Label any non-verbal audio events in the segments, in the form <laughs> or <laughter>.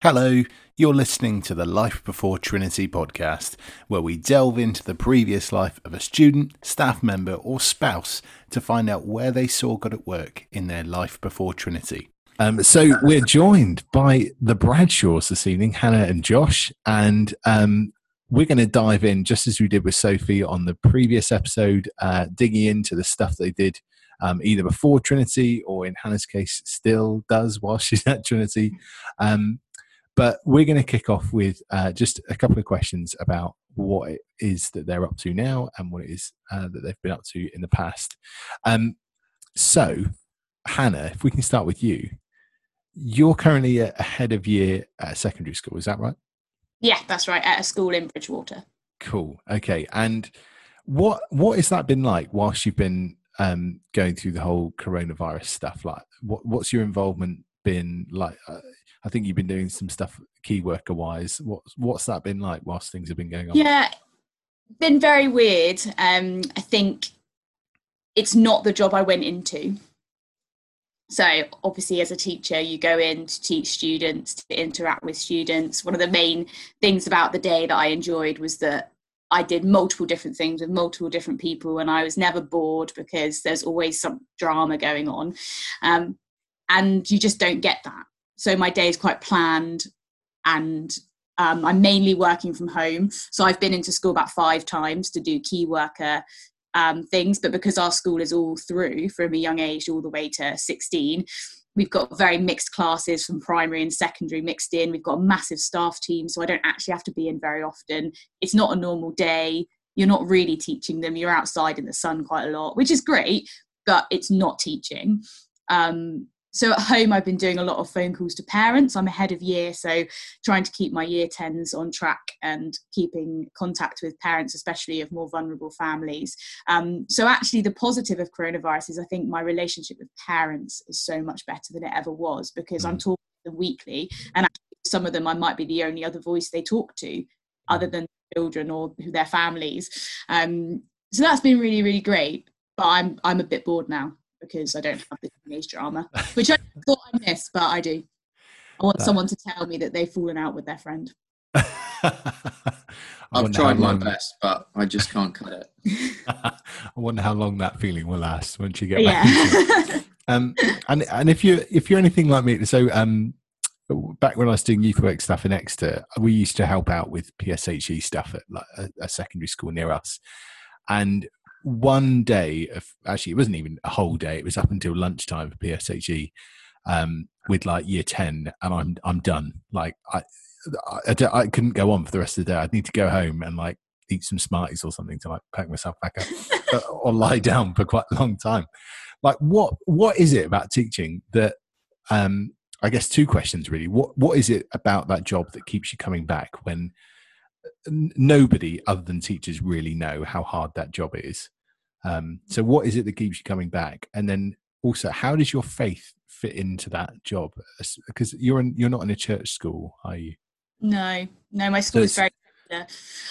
Hello, you're listening to the Life Before Trinity podcast, where we delve into the previous life of a student, staff member, or spouse to find out where they saw God at work in their life before Trinity. Um, so we're joined by the Bradshaws this evening, Hannah and Josh, and um, we're going to dive in just as we did with Sophie on the previous episode, uh, digging into the stuff they did um, either before Trinity or in Hannah's case still does while she's at Trinity. Um, but we're going to kick off with uh, just a couple of questions about what it is that they're up to now and what it is uh, that they've been up to in the past. Um, so, Hannah, if we can start with you, you're currently a head of year at secondary school, is that right? Yeah, that's right, at a school in Bridgwater. Cool. Okay. And what what has that been like whilst you've been um, going through the whole coronavirus stuff? Like, what what's your involvement been like? Uh, I think you've been doing some stuff key worker wise. What's what's that been like whilst things have been going on? Yeah, been very weird. Um, I think it's not the job I went into. So obviously, as a teacher, you go in to teach students, to interact with students. One of the main things about the day that I enjoyed was that I did multiple different things with multiple different people, and I was never bored because there's always some drama going on, um, and you just don't get that so my day is quite planned and um, I'm mainly working from home. So I've been into school about five times to do key worker um, things, but because our school is all through from a young age all the way to 16, we've got very mixed classes from primary and secondary mixed in. We've got a massive staff team, so I don't actually have to be in very often. It's not a normal day. You're not really teaching them. You're outside in the sun quite a lot, which is great, but it's not teaching. Um, so at home i've been doing a lot of phone calls to parents i'm ahead of year so trying to keep my year 10s on track and keeping contact with parents especially of more vulnerable families um, so actually the positive of coronavirus is i think my relationship with parents is so much better than it ever was because mm. i'm talking to them weekly and some of them i might be the only other voice they talk to other mm. than children or their families um, so that's been really really great but i'm i'm a bit bored now because I don't have the teenage drama, which I <laughs> thought I missed, but I do. I want that. someone to tell me that they've fallen out with their friend. <laughs> I've tried my best, but I just can't cut it. <laughs> I wonder how long that feeling will last once you get back. Yeah. um, and and if you if you're anything like me, so um, back when I was doing youth work stuff in Exeter, we used to help out with PSHE stuff at like a, a secondary school near us, and one day of actually it wasn't even a whole day it was up until lunchtime for pshe um, with like year 10 and i'm i'm done. Like I, I i couldn't go on for the rest of the day. I'd need to go home and like eat some smarties or something to like pack myself back up <laughs> uh, or lie down for quite a long time. Like what what is it about teaching that um i guess two questions really. What what is it about that job that keeps you coming back when nobody other than teachers really know how hard that job is. Um, so, what is it that keeps you coming back? And then also, how does your faith fit into that job? Because you're in, you're not in a church school, are you? No, no, my school so is very.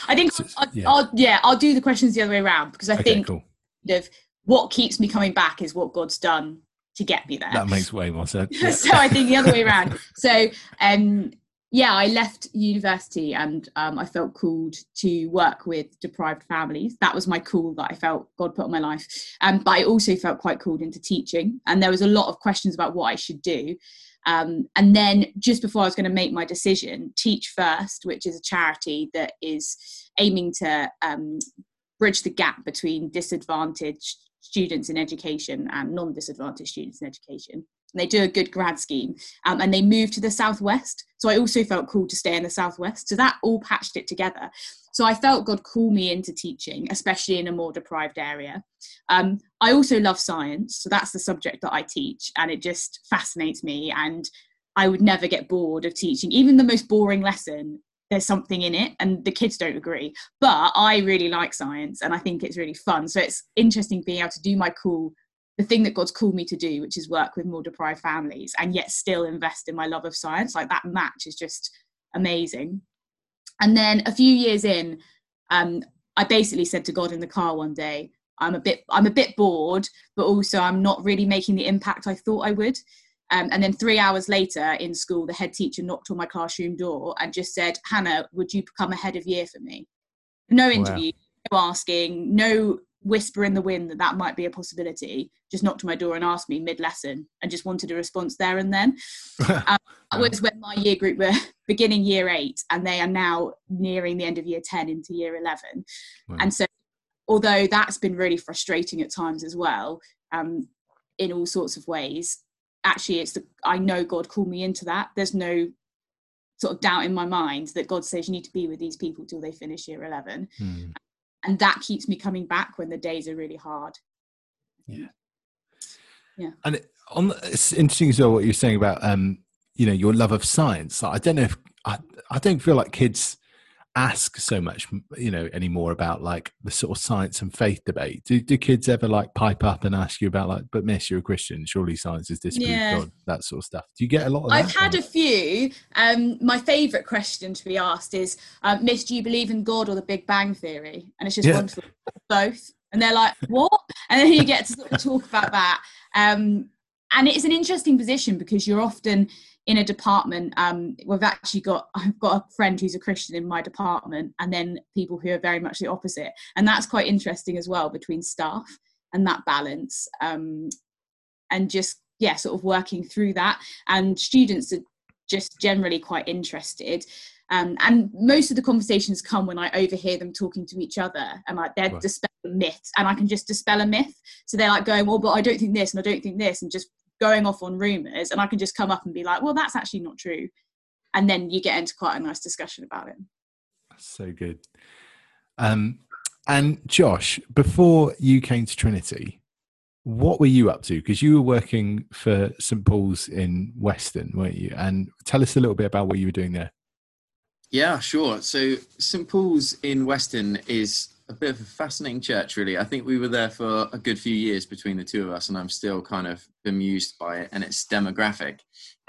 I think so I'll, yeah. I'll, yeah, I'll do the questions the other way around because I okay, think cool. of what keeps me coming back is what God's done to get me there. That makes way more sense. <laughs> Yeah. so I think the other way around. <laughs> So um, yeah, I left university and um, I felt called to work with deprived families. That was my call that I felt God put on my life. Um, but I also felt quite called into teaching. And there was a lot of questions about what I should do. Um, and then just before I was going to make my decision, Teach First, which is a charity that is aiming to um, bridge the gap between disadvantaged students in education and non disadvantaged students in education they do a good grad scheme um, and they moved to the southwest. So i also felt cool to stay in the southwest. So that all patched it together. So i felt god call me into teaching especially in a more deprived area. Um, i also love science. So that's the subject that i teach and it just fascinates me. And i would never get bored of teaching. Even the most boring lesson there's something in it and the kids don't agree. But i really like science and i think it's really fun. So it's interesting being able to do my cool the thing that God's called me to do, which is work with more deprived families and yet still invest in my love of science. Like that match is just amazing. And then a few years in, um, I basically said to God in the car one day, I'm a bit I'm a bit bored, but also I'm not really making the impact I thought I would. Um, and then three hours later in school, the head teacher knocked on my classroom door and just said, Hannah, would you become a head of year for me? No interview, wow. no asking, no whisper in the wind that that might be a possibility. Just knocked on my door and asked me mid lesson and just wanted a response there and then. <laughs> um, that was when my year group were <laughs> beginning year eight and they are now nearing the end of year 10 into year 11. Wow. And so, although that's been really frustrating at times as well, um, in all sorts of ways, actually it's the, i know god called me into that there's no sort of doubt in my mind that god says you need to be with these people till they finish year 11 hmm. And that keeps me coming back when the days are really hard. Yeah. Yeah. And on it's interesting as well what you're saying about um you know your love of science. I don't know if i i don't feel like kids ask so much you know anymore about like the sort of science and faith debate? Do, do kids ever like pipe up and ask you about like but miss you're a christian. Surely science is disprove yeah. god that sort of stuff? Do you get a lot of i've had a few. Um my favorite question to be asked is uh, miss do you believe in god or the big bang theory? And it's just yeah. wonderful. Both. And they're like what? And then you get to sort of talk about that. Um and it's an interesting position because you're often in a department um, we've actually got i've got a friend who's a christian in my department and then people who are very much the opposite. And that's quite interesting as well between staff and that balance um, and just yeah sort of working through that. And students are just generally quite interested um, and most of the conversations come when I overhear them talking to each other and like they're right. dispelling myths and I can just dispel a myth. So they're like going, well, but I don't think this and I don't think this and just going off on rumors and I can just come up and be like, well, that's actually not true. And then you get into quite a nice discussion about it. So good. Um, and Josh, before you came to Trinity, what were you up to? Because you were working for St. Paul's in Weston, weren't you? And tell us a little bit about what you were doing there. Yeah, sure. So St. Paul's in Weston is a bit of a fascinating church, really. I think we were there for a good few years between the two of us, and I'm still kind of bemused by it and its demographic.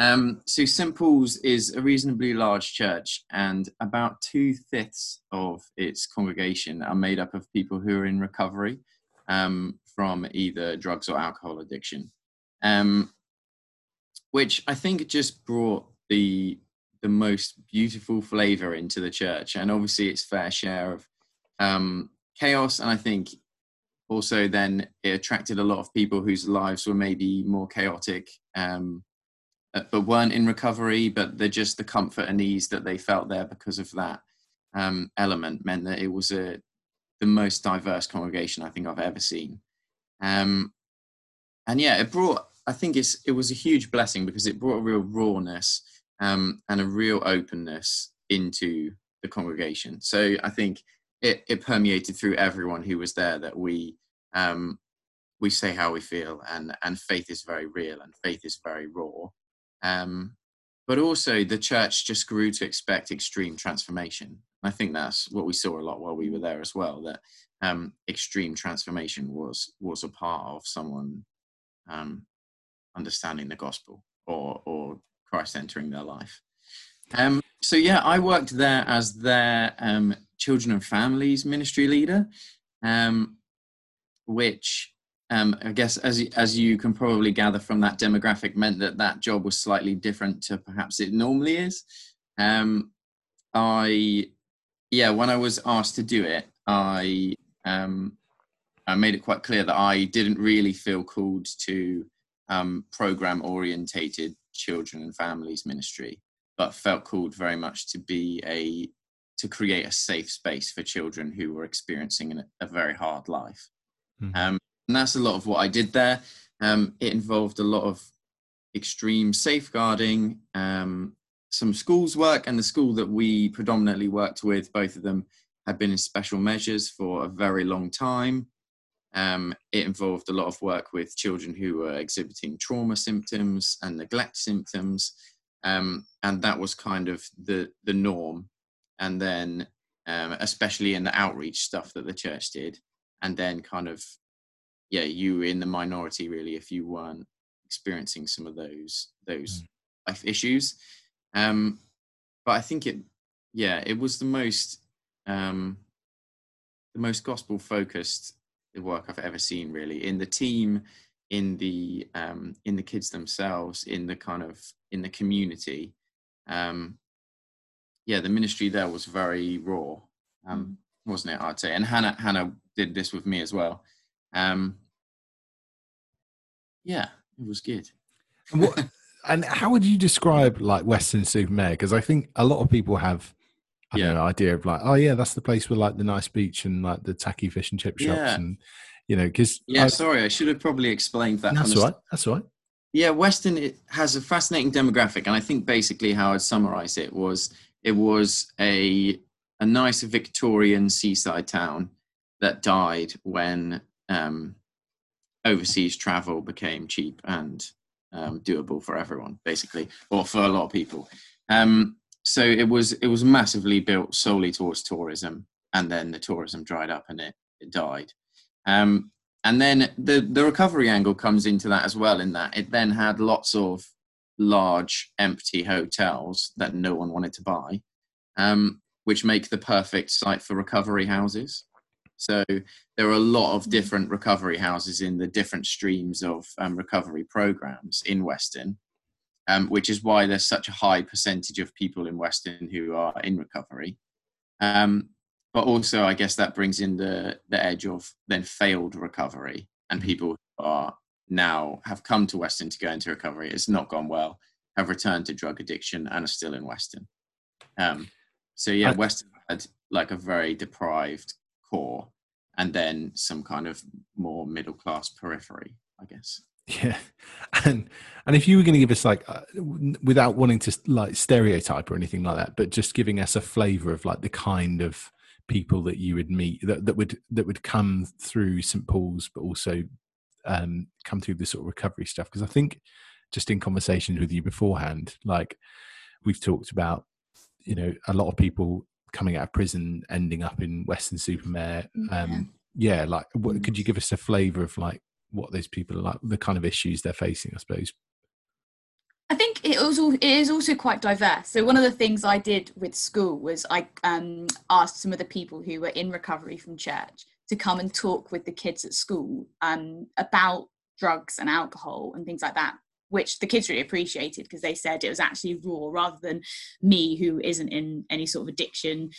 Um, so, St. Paul's is a reasonably large church, and about two fifths of its congregation are made up of people who are in recovery um, from either drugs or alcohol addiction, um, which I think just brought the the most beautiful flavor into the church, and obviously its fair share of um, chaos. And I think also then it attracted a lot of people whose lives were maybe more chaotic, um, uh, but weren't in recovery, but they're just the comfort and ease that they felt there because of that um, element meant that it was a the most diverse congregation I think I've ever seen. Um, and yeah, it brought. I think it's it was a huge blessing because it brought a real rawness um, and a real openness into the congregation. So I think it, it permeated through everyone who was there that we um, we say how we feel and and faith is very real and faith is very raw um, but also the church just grew to expect extreme transformation i think that's what we saw a lot while we were there as well that um, extreme transformation was was a part of someone um, understanding the gospel or or christ entering their life um, so yeah i worked there as their um, children and families ministry leader, um, which um, I guess as as you can probably gather from that demographic meant that that job was slightly different to perhaps it normally is. Um, I yeah, when I was asked to do it, I um, I made it quite clear that I didn't really feel called to program orientated children and families ministry, but felt called very much to be a to create a safe space for children who were experiencing a very hard life. Mm-hmm. Um, and that's a lot of what I did there. Um, it involved a lot of extreme safeguarding, um, some schools work, and the school that we predominantly worked with, both of them had been in special measures for a very long time. Um, it involved a lot of work with children who were exhibiting trauma symptoms and neglect symptoms, um, and that was kind of the the norm and then um, especially in the outreach stuff that the church did, and then kind of yeah, you were in the minority really if you weren't experiencing some of those those mm. life issues. Um, but I think it yeah it was the most um, the most gospel focused work I've ever seen really in the team. in the um, in the kids themselves, in the kind of in the community. Um, yeah, the ministry there was very raw, um, mm. wasn't it? I'd say, and Hannah Hannah did this with me as well. Um, yeah, it was good. and, what, <laughs> and how would you describe like Weston-super-Mare? Because I think a lot of people have I yeah. know, idea of like, oh yeah, that's the place with like the nice beach and like the tacky fish and chip shops yeah. and you know, because yeah, I, sorry, I should have probably explained that. That's all right. That's all right. Yeah, Weston it has a fascinating demographic, and I think basically how I'd summarize it was it was a a nice Victorian seaside town that died when um, overseas travel became cheap and um, doable for everyone, basically, or for a lot of people. Um, so it was it was massively built solely towards tourism, and then the tourism dried up and it, it died. Um, and then the the recovery angle comes into that as well, in that it then had lots of large empty hotels that no one wanted to buy, um, which make the perfect site for recovery houses. So there are a lot of different recovery houses in the different streams of um, recovery programs in Weston, um, which is why there's such a high percentage of people in Weston who are in recovery. Um, but also, I guess that brings in the the edge of then failed recovery and mm-hmm. people who are now have come to Weston to go into recovery. It's not gone well, have returned to drug addiction and are still in Weston. Um, so yeah, Weston had like a very deprived core and then some kind of more middle class periphery i guess <laughs> yeah. And and if you were going to give us like uh, without wanting to like stereotype or anything like that but just giving us a flavor of like the kind of people that you would meet that, that would that would come through st paul's but also um come through the sort of recovery stuff. Because i think just in conversations with you beforehand like we've talked about you know a lot of people coming out of prison ending up in Weston-super-Mare um yeah, yeah like what, could you give us a flavor of like what those people are like the kind of issues they're facing i suppose I think it also it is also quite diverse. So one of the things I did with school was I um, asked some of the people who were in recovery from church to come and talk with the kids at school um, about drugs and alcohol and things like that which the kids really appreciated because they said it was actually raw rather than me who isn't in any sort of addiction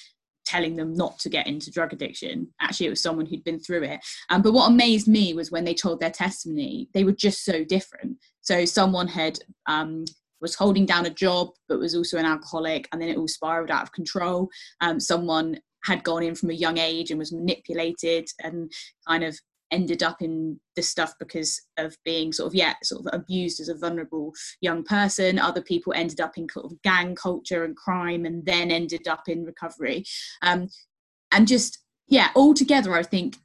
telling them not to get into drug addiction. Actually it was someone who'd been through it. Um, but what amazed me was when they told their testimony they were just so different. So someone had um, was holding down a job but was also an alcoholic and then it all spiraled out of control. Um, someone had gone in from a young age and was manipulated and kind of ended up in this stuff because of being sort of yeah sort of abused as a vulnerable young person. Other people ended up in sort of gang culture and crime and then ended up in recovery. Um, and just yeah all together i think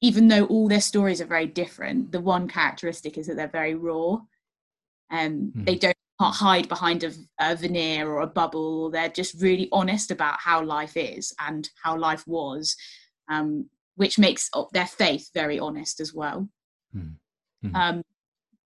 even though all their stories are very different the one characteristic is that they're very raw. Um, mm. they don't hide behind a, a veneer or a bubble. They're just really honest about how life is and how life was. Um, which makes their faith very honest as well. Mm-hmm. Um,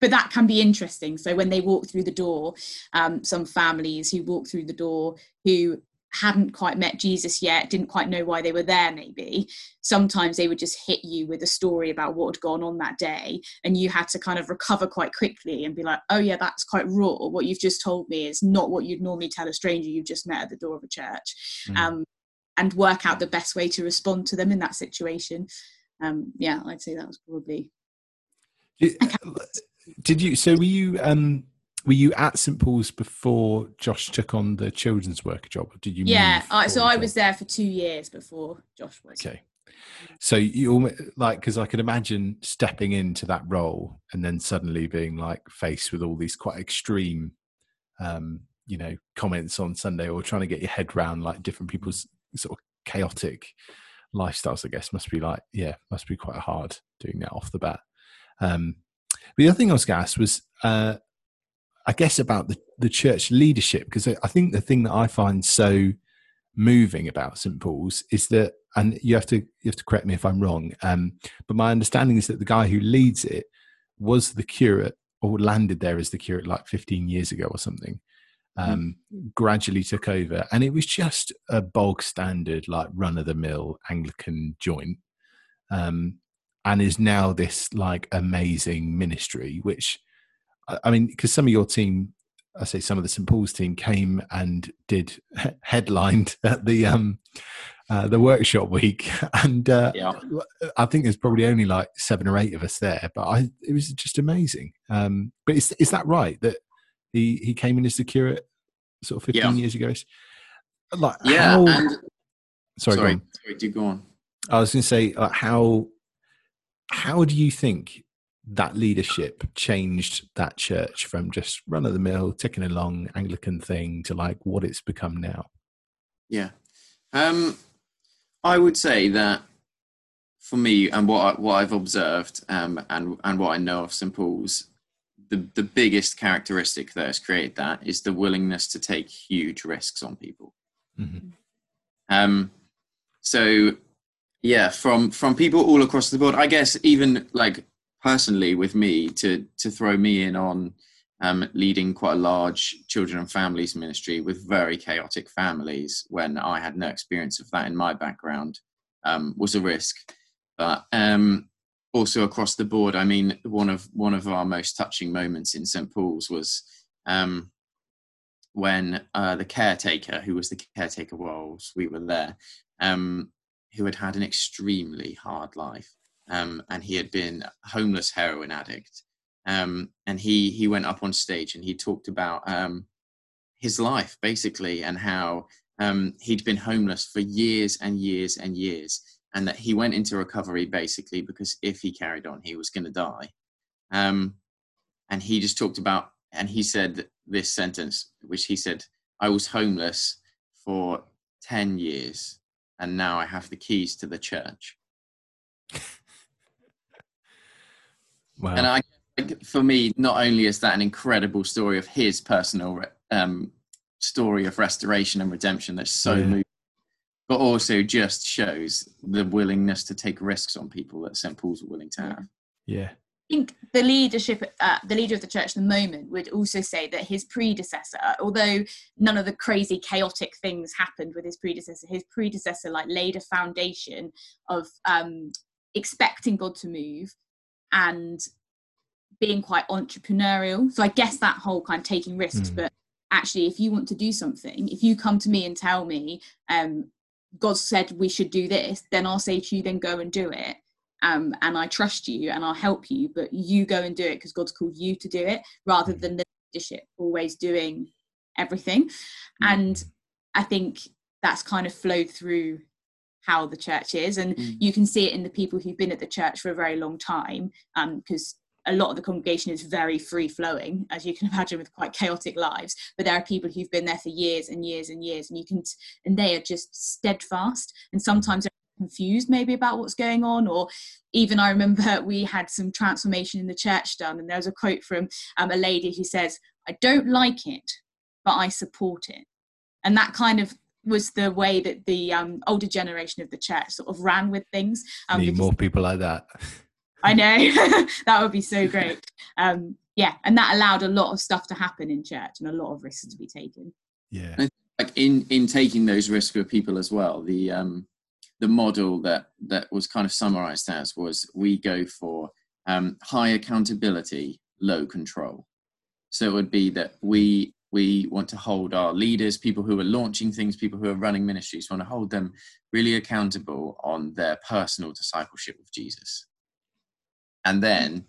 but that can be interesting. So when they walk through the door, um, some families who walk through the door who hadn't quite met Jesus yet, didn't quite know why they were there, maybe. Sometimes they would just hit you with a story about what had gone on that day, and you had to kind of recover quite quickly and be like, oh, yeah, that's quite raw. What you've just told me is not what you'd normally tell a stranger you've just met at the door of a church. Mm. Um, and work out the best way to respond to them in that situation. Um, yeah, I'd say that was probably. Did, did you? So were you? Um, were you at St Paul's before Josh took on the children's worker job? did you? Yeah, I, so I was there for two years before Josh was. Okay. So you like because I could imagine stepping into that role and then suddenly being like faced with all these quite extreme, um, you know, comments on Sunday or trying to get your head around like different people's sort of chaotic lifestyles, I guess, must be like, yeah, must be quite hard doing that off the bat. Um, the other thing I was going to ask was, uh, I guess, about the, the church leadership, because I think the thing that I find so moving about St Paul's is that, and you have to you have to correct me if I'm wrong, um, but my understanding is that the guy who leads it was the curate or landed there as the curate like 15 years ago or something. Mm-hmm. um, gradually took over, and it was just a bog standard, like run of the mill Anglican joint. Um, and is now this like amazing ministry. Which I mean, because some of your team, I say some of the St Paul's team came and did headlined <laughs> at the um uh, the workshop week, <laughs> and uh, yeah. I think there's probably only like seven or eight of us there, but I it was just amazing. Um, but is is that right that he he came in as the curate sort of 15 yeah. years ago? Like yeah, how, and, sorry, sorry, sorry, do go on. I was going to say like how how do you think that leadership changed that church from just run of the mill, ticking along Anglican thing to like what it's become now? Yeah. Um, I would say that for me and what I, what I've observed um, and and what I know of St Paul's, the the biggest characteristic that has created that is the willingness to take huge risks on people. Mm-hmm. Um, so yeah, from from people all across the board. I guess even like personally with me to to throw me in on um, leading quite a large children and families ministry with very chaotic families when I had no experience of that in my background um, was a risk. But um, also across the board, I mean, one of one of our most touching moments in St Paul's was um, when uh, the caretaker, who was the caretaker whilst we were there, um, who had had an extremely hard life, um, and he had been a homeless heroin addict um, and he he went up on stage and he talked about um, his life basically and how um, he'd been homeless for years and years and years and that he went into recovery basically because if he carried on he was going to die um, and he just talked about and he said this sentence which he said i was homeless for 10 years and now i have the keys to the church <laughs> wow. and i for me, not only is that an incredible story of his personal um, story of restoration and redemption that's so yeah. moving, but also just shows the willingness to take risks on people that St. Paul's are willing to have. Yeah. I think the leadership, uh, the leader of the church at the moment would also say that his predecessor, although none of the crazy chaotic things happened with his predecessor, his predecessor like laid a foundation of um, expecting God to move and being quite entrepreneurial. So I guess that whole kind of taking risks, mm. but actually if you want to do something, if you come to me and tell me, um, God said we should do this, then I'll say to you, then go and do it. Um, and I trust you and I'll help you, but you go and do it because God's called you to do it rather mm. than the leadership always doing everything. Mm. And I think that's kind of flowed through how the church is and mm. you can see it in the people who've been at the church for a very long time because um, a lot of the congregation is very free flowing, as you can <laughs> imagine, with quite chaotic lives. But there are people who've been there for years and years and years, and you can, and they are just steadfast. And sometimes they're confused maybe about what's going on, or even I remember <laughs> we had some transformation in the church done, and there was a quote from um, a lady who says, "I don't like it, but I support it," and that kind of was the way that the um, older generation of the church sort of ran with things. Um, Need more people like that. <laughs> I know <laughs> that would be so great. Um, yeah, and that allowed a lot of stuff to happen in church and a lot of risks to be taken. Yeah, like in in taking those risks for people as well. The um, the model that that was kind of summarized as was we go for um, high accountability, low control. So it would be that we we want to hold our leaders, people who are launching things, people who are running ministries, want to hold them really accountable on their personal discipleship with Jesus. And then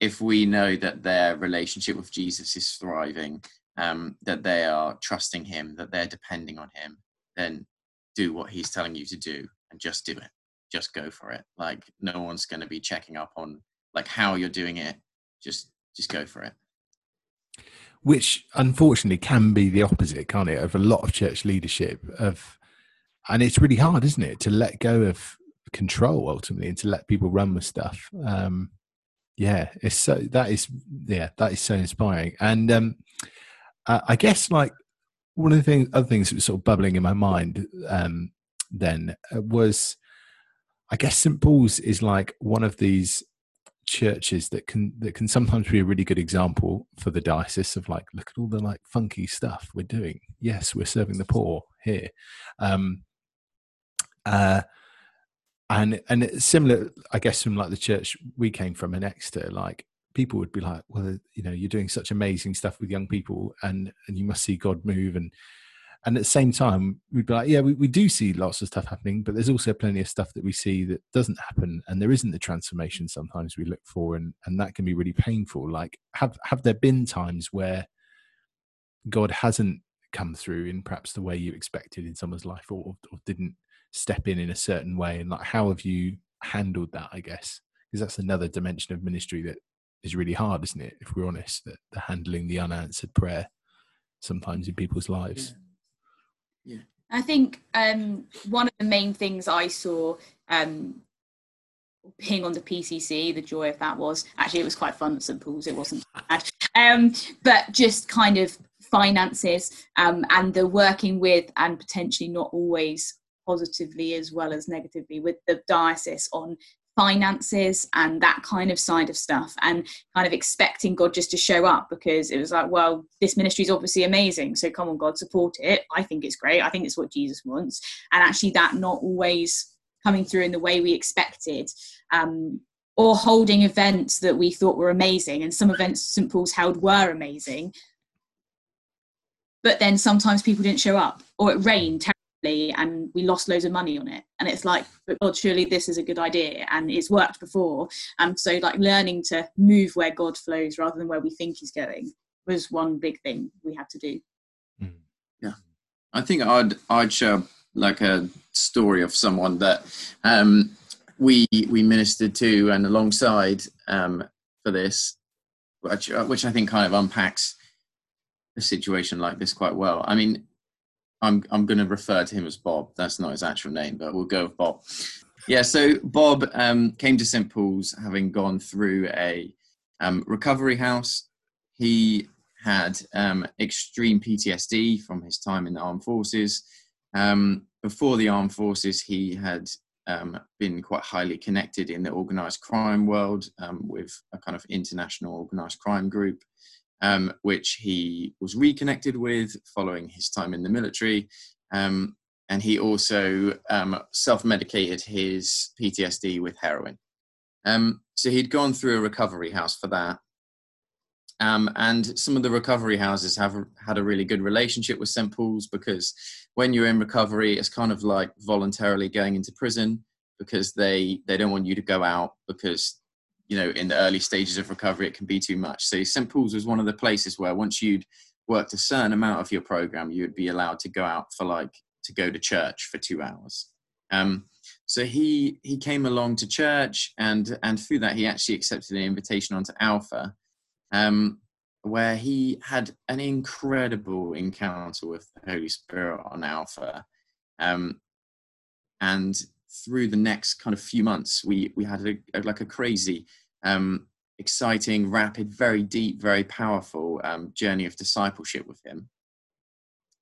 if we know that their relationship with Jesus is thriving, um, that they are trusting him, that they're depending on him, then do what he's telling you to do and just do it. Just go for it. Like no one's going to be checking up on like how you're doing it. Just just go for it. Which unfortunately can be the opposite, can't it, of a lot of church leadership of and it's really hard, isn't it, to let go of control ultimately and to let people run with stuff. Um, yeah it's so that is yeah that is so inspiring. And um uh, i guess like one of the things other things that was sort of bubbling in my mind um then uh, was i guess st paul's is like one of these churches that can that can sometimes be a really good example for the diocese of like look at all the like funky stuff we're doing. Yes we're serving the poor here. Um uh and and similar, I guess, from like the church we came from in Exeter. Like people would be like, "Well, you know, you're doing such amazing stuff with young people, and and you must see God move." And and at the same time, we'd be like, "Yeah, we, we do see lots of stuff happening, but there's also plenty of stuff that we see that doesn't happen, and there isn't the transformation sometimes we look for, and and that can be really painful. Like, have have there been times where God hasn't come through in perhaps the way you expected in someone's life, or or didn't step in in a certain way and like how have you handled that i guess? Because that's another dimension of ministry that is really hard isn't it? If we're honest that the handling the unanswered prayer sometimes in people's lives. Yeah, yeah. i think um, one of the main things i saw um, being on the pcc the joy of that was actually it was quite fun at st paul's it wasn't bad. <laughs> Um, but just kind of finances um, and the working with and potentially not always positively as well as negatively with the diocese on finances and that kind of side of stuff and kind of expecting God just to show up because it was like, well, this ministry is obviously amazing. So come on, God, support it. I think it's great. I think it's what Jesus wants. And actually, that not always coming through in the way we expected. Um, or holding events that we thought were amazing. And some events St. Paul's held were amazing. But then sometimes people didn't show up, or it rained and we lost loads of money on it. And it's like but god surely this is a good idea and it's worked before. And so like learning to move where god flows rather than where we think he's going was one big thing we had to do. Mm. yeah. I think i'd i'd share like a story of someone that um we we ministered to and alongside um for this which, which i think kind of unpacks a situation like this quite well. I mean I'm I'm going to refer to him as Bob. That's not his actual name, but we'll go with Bob. Yeah, so Bob um, came to St Paul's having gone through a um, recovery house. He had um, extreme PTSD from his time in the armed forces. Um, before the armed forces, he had um, been quite highly connected in the organized crime world um, with a kind of international organized crime group um, which he was reconnected with following his time in the military. Um, and he also um, self medicated his PTSD with heroin. Um, so he'd gone through a recovery house for that. Um, and some of the recovery houses have had a really good relationship with St. Paul's because when you're in recovery, it's kind of like voluntarily going into prison because they, they don't want you to go out because you know in the early stages of recovery it can be too much. So st paul's was one of the places where once you'd worked a certain amount of your program you would be allowed to go out for like to go to church for two hours. Um, so he he came along to church and and through that he actually accepted an invitation onto alpha um, where he had an incredible encounter with the holy spirit on alpha. Um, and through the next kind of few months, we we had a, a, like a crazy, um, exciting, rapid, very deep, very powerful um, journey of discipleship with him,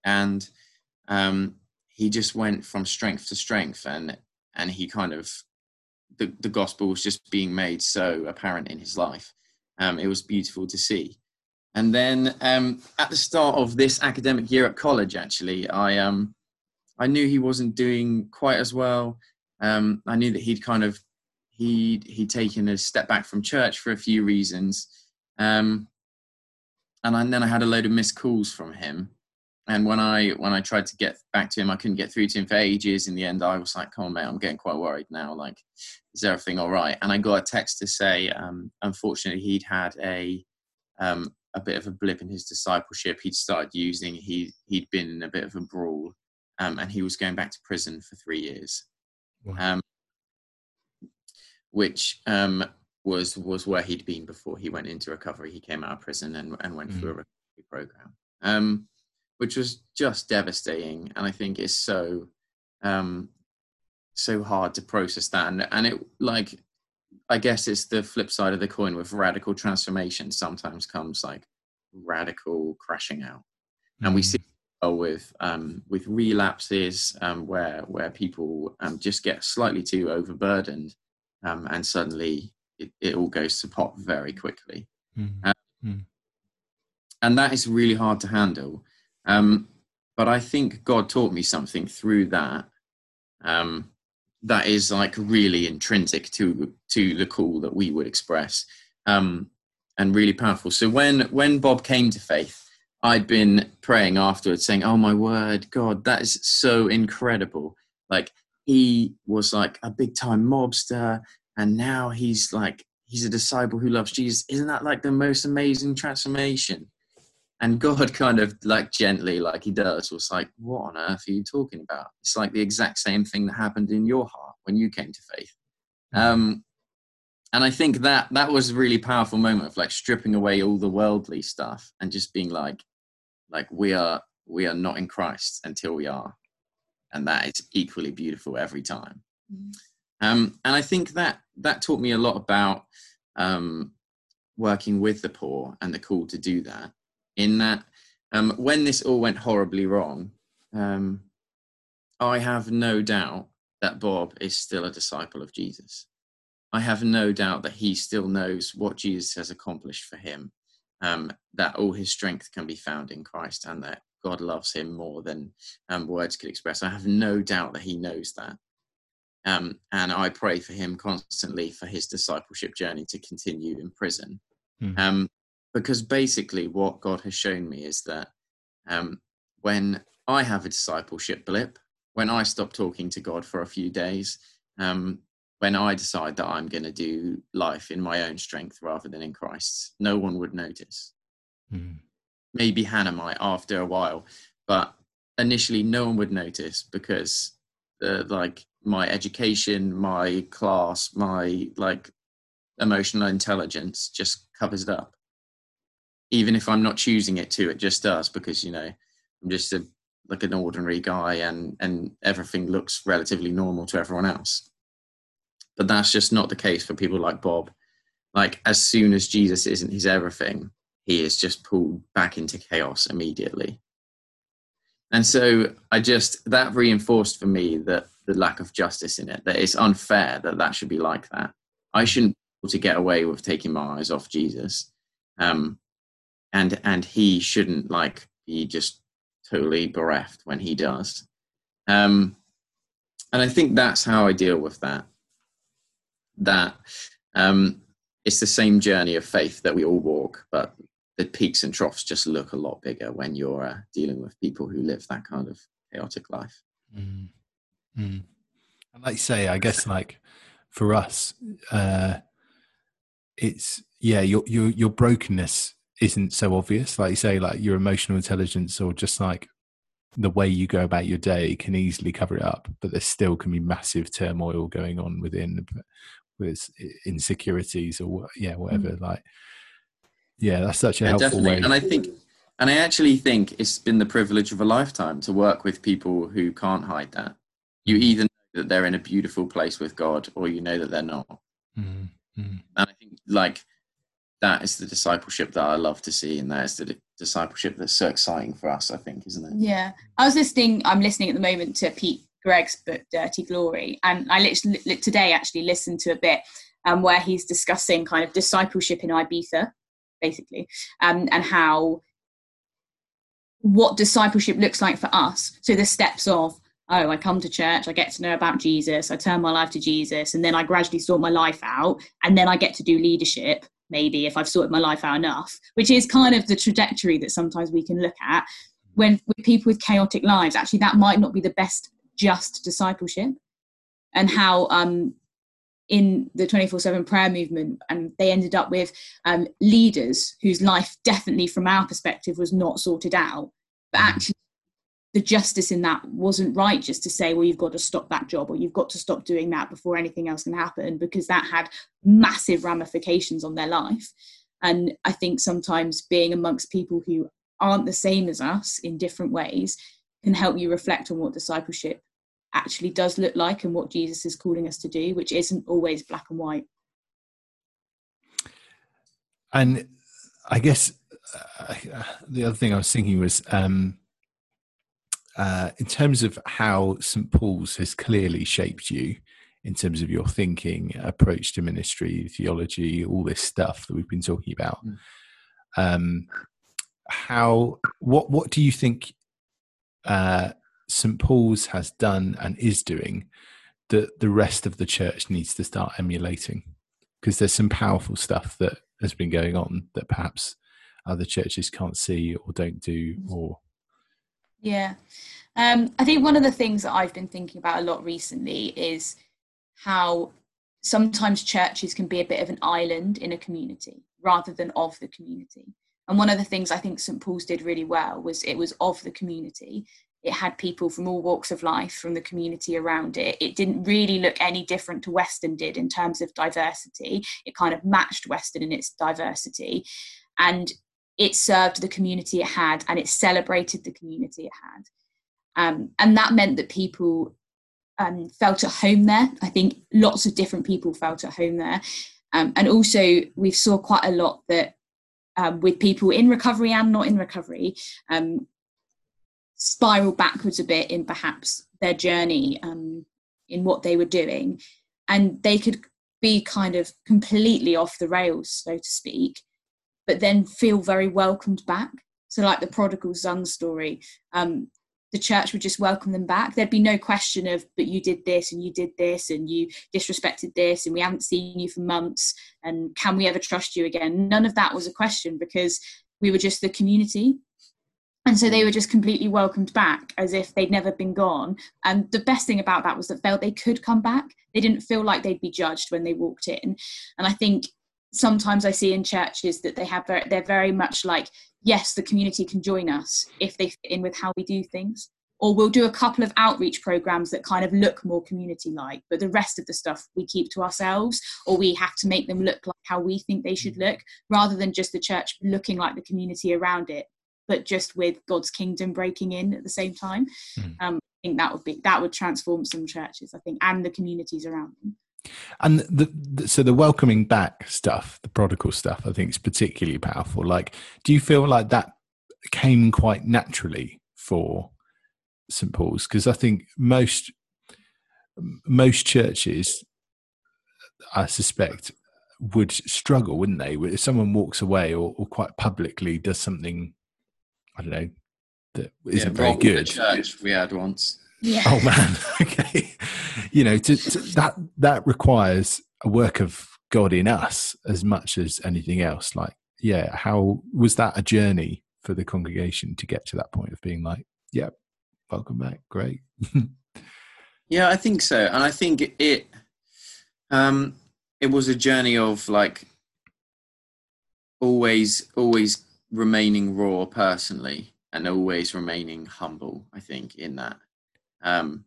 and um, he just went from strength to strength, and and he kind of the the gospel was just being made so apparent in his life. Um, it was beautiful to see. And then um, at the start of this academic year at college, actually, I um, I knew he wasn't doing quite as well um, I knew that he'd kind of he'd he'd taken a step back from church for a few reasons, um, and, I, and then I had a load of missed calls from him. And when I when I tried to get back to him, I couldn't get through to him for ages. In the end, I was like, "Come on, mate, I'm getting quite worried now. Like, is everything all right?" And I got a text to say, um, unfortunately, he'd had a um, a bit of a blip in his discipleship. He'd started using. He he'd been in a bit of a brawl, um, and he was going back to prison for three years um, which um, was was where he'd been before he went into recovery. He came out of prison and, and went mm. through a recovery program, um, which was just devastating. And I think it's so um, so hard to process that. And, and it like I guess it's the flip side of the coin with radical transformation. Sometimes comes like radical crashing out, and we mm. see with um, with relapses um, where where people um, just get slightly too overburdened um, and suddenly it, it, all goes to pot very quickly. Mm-hmm. mm. and that is really hard to handle. Um, but I think God taught me something through that um, that is like really intrinsic to to the call that we would express um, and really powerful. So when when bob came to faith i'd been praying afterwards saying oh my word god that is so incredible like he was like a big time mobster and now he's like he's a disciple who loves jesus isn't that like the most amazing transformation and God <laughs> kind of like gently, like he does, was like, What on earth are you talking about? It's like the exact same thing that happened in your heart when you came to faith. Mm. Um, and I think that that was a really powerful moment of like stripping away all the worldly stuff and just being like, like we are we are not in Christ until we are. And that is equally beautiful every time. Mm. Um, and I think that that taught me a lot about um, working with the poor and the call to do that in that um, when this all went horribly wrong, um, I have no doubt that Bob is still a disciple of Jesus. I have no doubt that he still knows what Jesus has accomplished for him, um, that all his strength can be found in Christ, and that God loves him more than um, words could express. I have no doubt that he knows that. Um, and I pray for him constantly for his discipleship journey to continue in prison. Mm because basically what God has shown me is that um, when I have a discipleship blip, when I stop talking to God for a few days, um, when I decide that I'm going to do life in my own strength rather than in Christ's, no one would notice. Mm. Maybe Hannah might after a while, but initially no one would notice because the like my education, my class, my like emotional intelligence just covers it up even if I'm not choosing it to, it just does because you know I'm just a like an ordinary guy and and everything looks relatively normal to everyone else. But that's just not the case for people like Bob. Like as soon as Jesus isn't his everything, he is just pulled back into chaos immediately. And so I just that reinforced for me that the lack of justice in it, that it's unfair that that should be like that. I shouldn't be able to get away with taking my eyes off Jesus. Um, and and he shouldn't like be just totally bereft when he does um and i think that's how i deal with that that um it's the same journey of faith that we all walk but the peaks and troughs just look a lot bigger when you're uh, dealing with people who live that kind of chaotic life mm. Mm. and like you say i guess like for us uh it's yeah your your your brokenness isn't so obvious. Like you say, like your emotional intelligence or just like the way you go about your day can easily cover it up, but there still can be massive turmoil going on within with insecurities or yeah, whatever. Mm. Like, yeah, that's such a yeah, helpful definitely. way. And I think, and I actually think it's been the privilege of a lifetime to work with people who can't hide that. You mm. either know that they're in a beautiful place with God, or you know that they're not. Mm. And I think, like, that is the discipleship that I love to see, and that is the discipleship that's so exciting for us. I think, isn't it? Yeah, I was listening. I'm listening at the moment to Pete Greig's book Dirty Glory, and I literally today actually listened to a bit um, where he's discussing kind of discipleship in Ibiza, basically, um, and how what discipleship looks like for us. So the steps of oh, I come to church, I get to know about Jesus, I turn my life to Jesus, and then I gradually sort my life out, and then I get to do leadership maybe if I've sorted my life out enough, which is kind of the trajectory that sometimes we can look at when with people with chaotic lives. Actually, that might not be the best just discipleship, and how um, in the 24/7 prayer movement, and they ended up with um, leaders whose life definitely, from our perspective, was not sorted out, but mm. actually the justice in that wasn't right just to say well you've got to stop that job or you've got to stop doing that before anything else can happen because that had massive ramifications on their life and i think sometimes being amongst people who aren't the same as us in different ways can help you reflect on what discipleship actually does look like and what jesus is calling us to do which isn't always black and white and i guess uh, the other thing i was thinking was um uh, in terms of how St. Paul's has clearly shaped you in terms of your thinking, approach to ministry, theology, all this stuff that we've been talking about. Mm. Um, how what what do you think uh, St. Paul's has done and is doing that the rest of the church needs to start emulating? Because there's some powerful stuff that has been going on that perhaps other churches can't see or don't do or yeah um, i think one of the things that i've been thinking about a lot recently is how sometimes churches can be a bit of an island in a community rather than of the community and one of the things i think st paul's did really well was it was of the community it had people from all walks of life from the community around it. It didn't really look any different to Weston did in terms of diversity. It kind of matched Weston in its diversity. And it served the community it had and it celebrated the community it had. Um, and that meant that people um, felt at home there. I think lots of different people felt at home there. Um, and also, we saw quite a lot that um, with people in recovery and not in recovery, um, spiral backwards a bit in perhaps their journey um, in what they were doing. And they could be kind of completely off the rails, so to speak, but then feel very welcomed back. So, like the prodigal son story, um, the church would just welcome them back. There'd be no question of, but you did this and you did this and you disrespected this and we haven't seen you for months and can we ever trust you again? None of that was a question because we were just the community. And so they were just completely welcomed back as if they'd never been gone. And the best thing about that was that felt they could come back. They didn't feel like they'd be judged when they walked in. And I think sometimes I see in churches that they have very, they're very much like, yes, the community can join us if they fit in with how we do things. Or we'll do a couple of outreach programs that kind of look more community like, but the rest of the stuff we keep to ourselves, or we have to make them look like how we think they should look, rather than just the church looking like the community around it, but just with God's kingdom breaking in at the same time. Mm. Um, I think that would be that would transform some churches, I think, and the communities around them. And the, the, so the welcoming back stuff, the prodigal stuff, I think is particularly powerful. Like, do you feel like that came quite naturally for St Paul's? Because I think most most churches, I suspect, would struggle, wouldn't they? If someone walks away or, or quite publicly does something, I don't know, that isn't yeah, very good. church we had once. Yeah. Oh man. <laughs> okay. You know, to, to, that that requires a work of God in us as much as anything else. Like, yeah, how was that a journey for the congregation to get to that point of being like, yeah, welcome back, great. <laughs> yeah, I think so, and I think it um it was a journey of like always always remaining raw personally and always remaining humble i think in that um,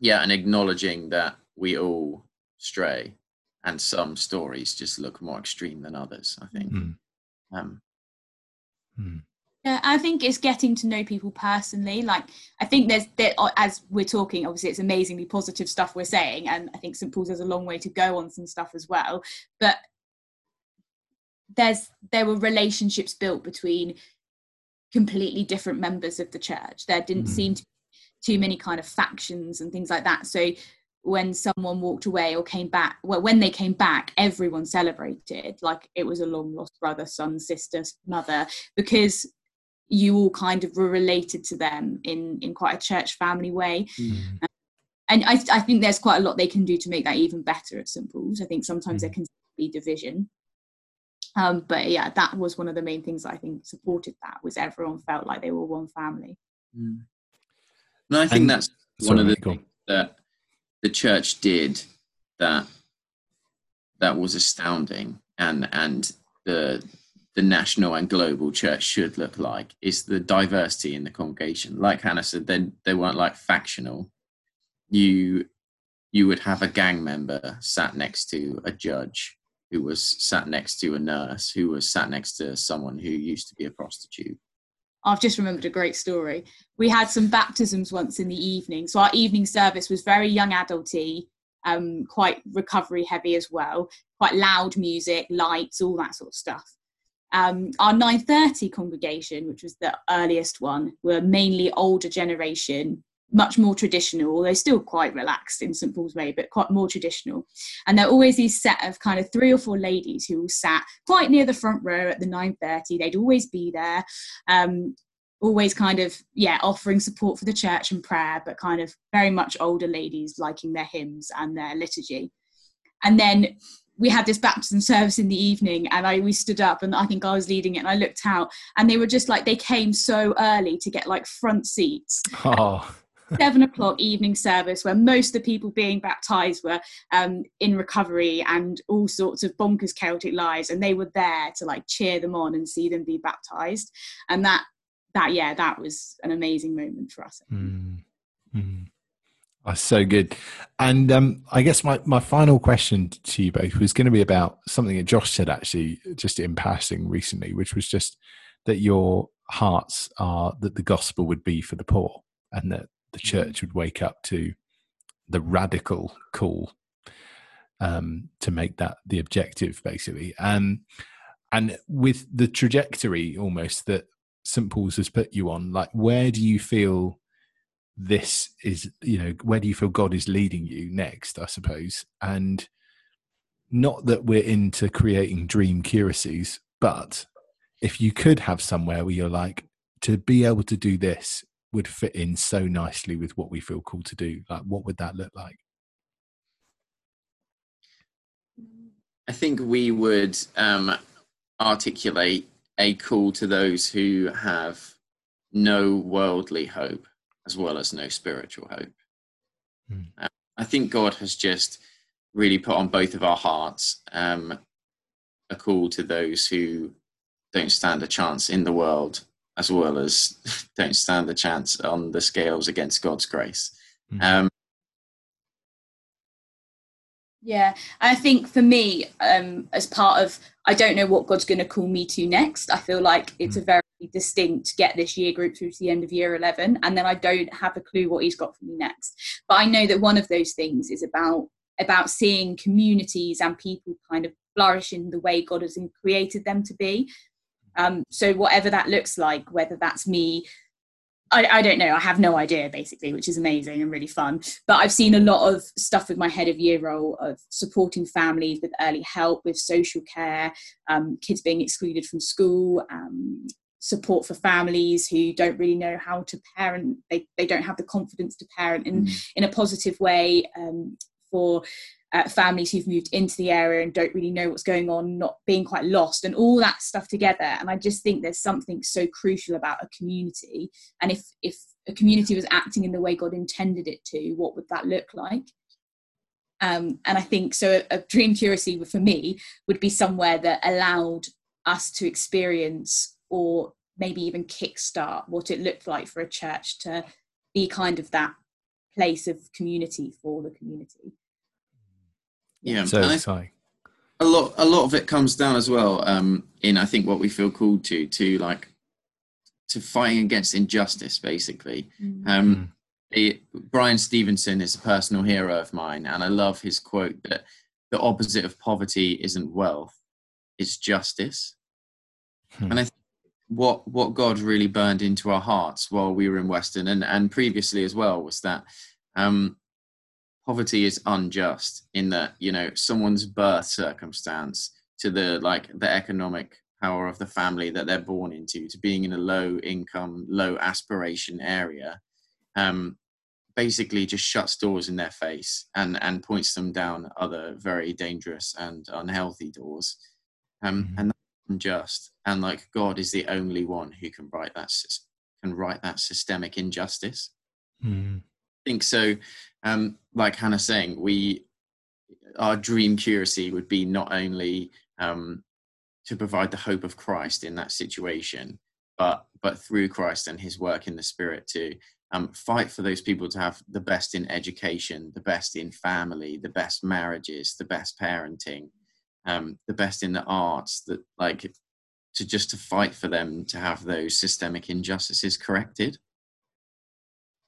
yeah, and acknowledging that we all stray, and some stories just look more extreme than others. I think. Mm. Um, mm. Yeah, I think it's getting to know people personally. Like, I think there's there as we're talking. Obviously, it's amazingly positive stuff we're saying, and I think St Paul's has a long way to go on some stuff as well. But there's there were relationships built between completely different members of the church. There didn't mm. seem to too many kind of factions and things like that. So when someone walked away or came back, well, when they came back, everyone celebrated like it was a long lost brother, son, sister, mother, because you all kind of were related to them in in quite a church family way. Mm. and I, I think there's quite a lot they can do to make that even better at St Paul's. I think sometimes mm. there can be division. Um, but yeah, that was one of the main things I think supported that was everyone felt like they were one family. Mm. And I think and, that's one of the things that the church did that that was astounding and and the the national and global church should look like is the diversity in the congregation. Like Hannah said, then they weren't like factional. You you would have a gang member sat next to a judge who was sat next to a nurse who was sat next to someone who used to be a prostitute I've just remembered a great story. We had some baptisms once in the evening. So our evening service was very young adulty, um, quite recovery heavy as well, quite loud music, lights, all that sort of stuff. Um, our 9.30 congregation, which was the earliest one, were mainly older generation, much more traditional, although still quite relaxed in St Paul's Way, but quite more traditional. And there are always these set of kind of three or four ladies who all sat quite near the front row at the 9.30. They'd always be there. Um, always kind of yeah offering support for the church and prayer but kind of very much older ladies liking their hymns and their liturgy and then we had this baptism service in the evening and I we stood up and I think I was leading it and I looked out and they were just like they came so early to get like front seats. Oh. Seven o'clock evening service where most of the people being baptized were um, in recovery and all sorts of bonkers Celtic lies and they were there to like cheer them on and see them be baptized and that that yeah that was an amazing moment for us. Mm. Mm. Oh, so good. And um, I guess my, my final question to you both was going to be about something that Josh said actually just in passing recently, which was just that your hearts are that the gospel would be for the poor and that the church would wake up to the radical call um, to make that the objective, basically. Um, and with the trajectory almost that St. Paul's has put you on, like where do you feel this is you know where do you feel god is leading you next i suppose and not that we're into creating dream curacies but if you could have somewhere where you're like to be able to do this would fit in so nicely with what we feel called to do like what would that look like i think we would um, articulate a call to those who have no worldly hope as well as no spiritual hope. Mm. Uh, I think God has just really put on both of our hearts um, a call to those who don't stand a chance in the world, as well as <laughs> don't stand a chance on the scales against God's grace. Mm. Um, yeah, I think for me, um, as part of, I don't know what God's going to call me to next. I feel like it's mm. a very distinct get this year group through to the end of year 11 and then i don't have a clue what he's got for me next but i know that one of those things is about about seeing communities and people kind of flourish in the way god has created them to be um, so whatever that looks like whether that's me I, I, don't know. I have no idea, basically, which is amazing and really fun. But I've seen a lot of stuff with my head of year role of supporting families with early help, with social care, um, kids being excluded from school, um, support for families who don't really know how to parent they, they don't have the confidence to parent in, mm. in a positive way um, for uh, families who've moved into the area and don't really know what's going on not being quite lost and all that stuff together. And i just think there's something so crucial about a community. And if if a community was acting in the way god intended it to what would that look like? Um, and i think so a, a dream curacy for me would be somewhere that allowed us to experience or maybe even kickstart what it looked like for a church to be kind of that place of community for the community. Yeah, so exciting. A lot, a lot of it comes down as well um, in I think what we feel called to to like to fighting against injustice, basically. Mm-hmm. Um, it, Bryan Stevenson is a personal hero of mine, and I love his quote that the opposite of poverty isn't wealth, it's justice. Hmm. And I think what what God really burned into our hearts while we were in Weston and and previously as well was that um, poverty is unjust in that you know someone's birth circumstance to the like the economic power of the family that they're born into to being in a low income low aspiration area um, basically just shuts doors in their face and and points them down other very dangerous and unhealthy doors um, mm-hmm. and unjust and like god is the only one who can right that can right that systemic injustice mm. Think so. Um like hannah saying we our dream curacy would be not only um to provide the hope of christ in that situation but but through christ and his work in the spirit to um, fight for those people to have the best in education the best in family the best marriages the best parenting um, the best in the arts that like to just to fight for them to have those systemic injustices corrected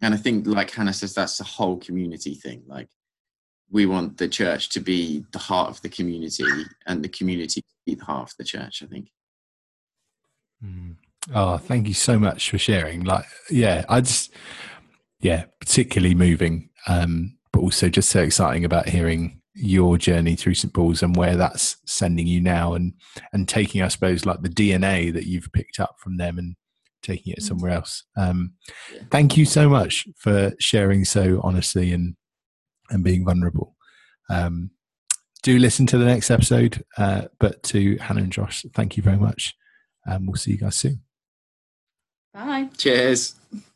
and i think like hannah says that's a whole community thing. Like we want the church to be the heart of the community and the community to be the heart of the church i think. Mm. oh thank you so much for sharing. Like yeah i just yeah particularly moving um but also just so exciting about hearing your journey through St Paul's and where that's sending you now, and and taking, I suppose, like the DNA that you've picked up from them and taking it somewhere else. Um, yeah. Thank you so much for sharing so honestly and and being vulnerable. Um, do listen to the next episode. Uh, but to Hannah and Josh, thank you very much. And we'll see you guys soon. Bye. Cheers.